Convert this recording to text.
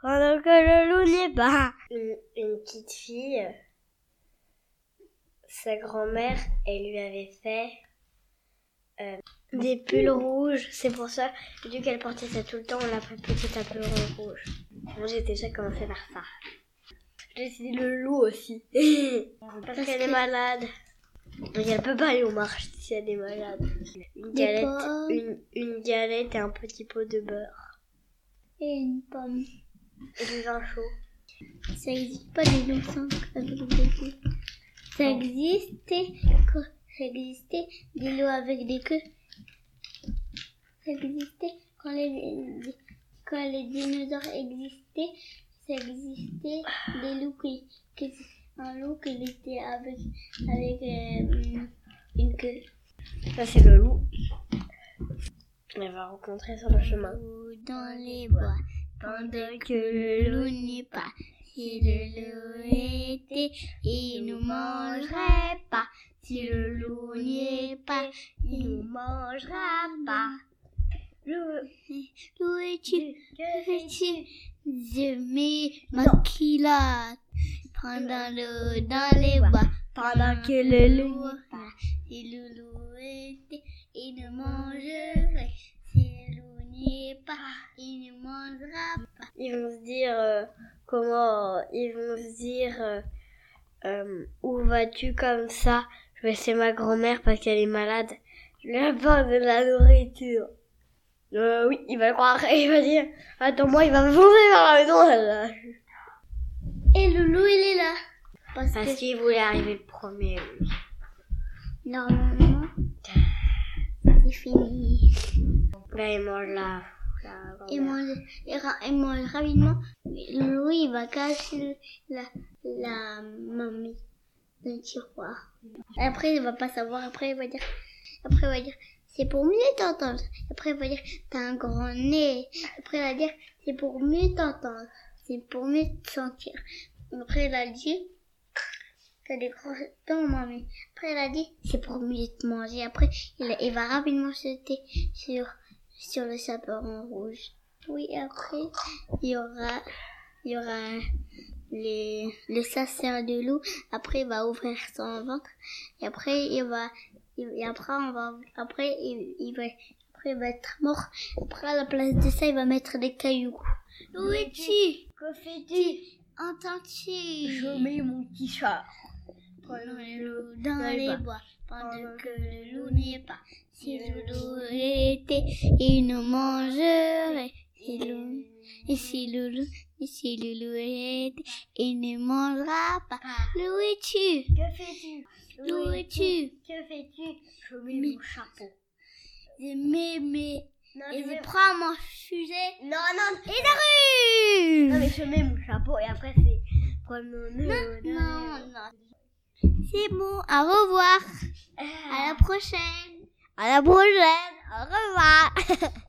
Pendant que le loup n'est pas. Une, petite fille, sa grand-mère, elle lui avait fait euh, des pulls rouges. C'est pour ça, vu qu'elle portait ça tout le temps, on l'a fait petit à peu rouge. Moi, j'ai déjà commencé par ça. J'ai essayé le loup aussi. Parce, qu'elle est malade. Elle peut pas aller au marché si elle est malade. Une galette, une, une galette et un petit pot de beurre. Et une pomme. Et du vin chaud. Ça existe pas des loups sans avec des queues. Ça existait, Ça existait des loups avec des queues. Ça existait quand les, quand les dinosaures existaient. Ça existait des loups qui, qui un loup qui était avec, avec euh, une, queue. Ça, c'est le loup. Elle va rencontrer sur le chemin. Loup dans les bois, pendant que le loup n'est pas. Si le loup était, il nous mangerait pas. Si le loup n'y est pas, il nous mangera pas. Loup, Où es-tu que fais-tu Je mets ma pendant l'eau dans les bois. Pendant que le loup le loup était, il nous mangerait. Si le loup n'y est pas, il nous mangera pas. Ils vont se dire euh, comment Ils vont se dire euh, euh, où vas-tu comme ça? Je vais chez ma grand-mère parce qu'elle est malade. Je lui apporte de la nourriture. Euh, oui, il va le croire et il va dire Attends-moi, il va me foncer vers la maison. là. Loup, il est là. Parce Parce qu'il voulait arriver le premier. oui. normalement, c'est fini. Là, il mange la. la Il mange, il, il mange rapidement. Le loup, il va cacher la, la mamie dans le tiroir. Après, il va pas savoir. Après, il va dire, après, il va dire, c'est pour mieux t'entendre. Après, il va dire, t'as un grand nez. Après, il va dire, c'est pour mieux t'entendre. C'est pour mieux te sentir. Après, il a dit, t'as des grands dents, mamie. Après, il a dit, c'est pour mieux te manger. Après, il, il va rapidement sauter sur, sur le chaperon rouge. Oui, après, il y aura, il y aura les, le chasseur de loup. Après, il va ouvrir son ventre. Et après, il va, et après, on va, après, il, il va, après, il va être mort. Après, à la place de ça, il va mettre des cailloux. Es-tu? Que fais-tu Entends-tu? Je mets mon t-shirt. Prenons le loup dans les bois. pendant que le loup n'est pas. Si le loup était, il nous mangerait. Si le loup, et si le loup, et si le loup était, il ne mangera pas. Où es-tu? Que fais-tu? Où es-tu? Que fais-tu? Je mets mon chapeau. Je mets mes, et je prends mon fusil non, non, et la rue! Non, mais je mets mon chapeau et après c'est Non, non, non. C'est bon, au revoir. À la prochaine. À la prochaine. Au revoir.